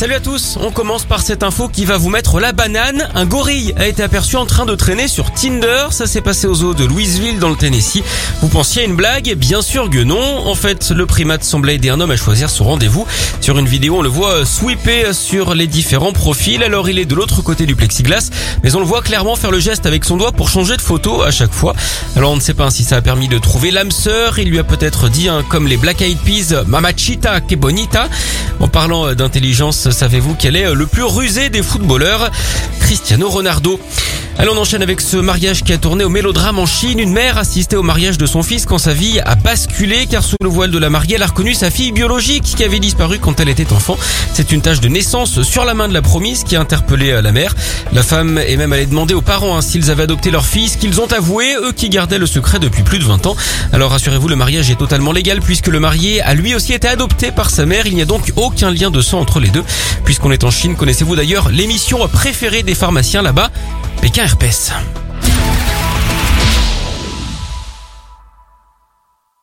Salut à tous, on commence par cette info qui va vous mettre la banane. Un gorille a été aperçu en train de traîner sur Tinder, ça s'est passé aux eaux de Louisville dans le Tennessee. Vous pensiez à une blague Bien sûr que non. En fait, le primate semblait aider un homme à choisir son rendez-vous. Sur une vidéo, on le voit sweeper sur les différents profils. Alors il est de l'autre côté du plexiglas, mais on le voit clairement faire le geste avec son doigt pour changer de photo à chaque fois. Alors on ne sait pas si ça a permis de trouver l'âme sœur. Il lui a peut-être dit, hein, comme les Black Eyed Peas, Mamachita que bonita. En parlant d'intelligence, savez-vous quel est le plus rusé des footballeurs? Cristiano Ronaldo. Allons, on enchaîne avec ce mariage qui a tourné au mélodrame en Chine. Une mère assistait au mariage de son fils quand sa vie a basculé car sous le voile de la mariée, elle a reconnu sa fille biologique qui avait disparu quand elle était enfant. C'est une tache de naissance sur la main de la promise qui a interpellé euh, la mère. La femme est même allée demander aux parents hein, s'ils avaient adopté leur fils, qu'ils ont avoué, eux qui gardaient le secret depuis plus de 20 ans. Alors rassurez-vous, le mariage est totalement légal puisque le marié a lui aussi été adopté par sa mère. Il n'y a donc aucun lien de sang entre les deux. Puisqu'on est en Chine, connaissez-vous d'ailleurs l'émission préférée des pharmaciens là-bas? Pékin Herpès.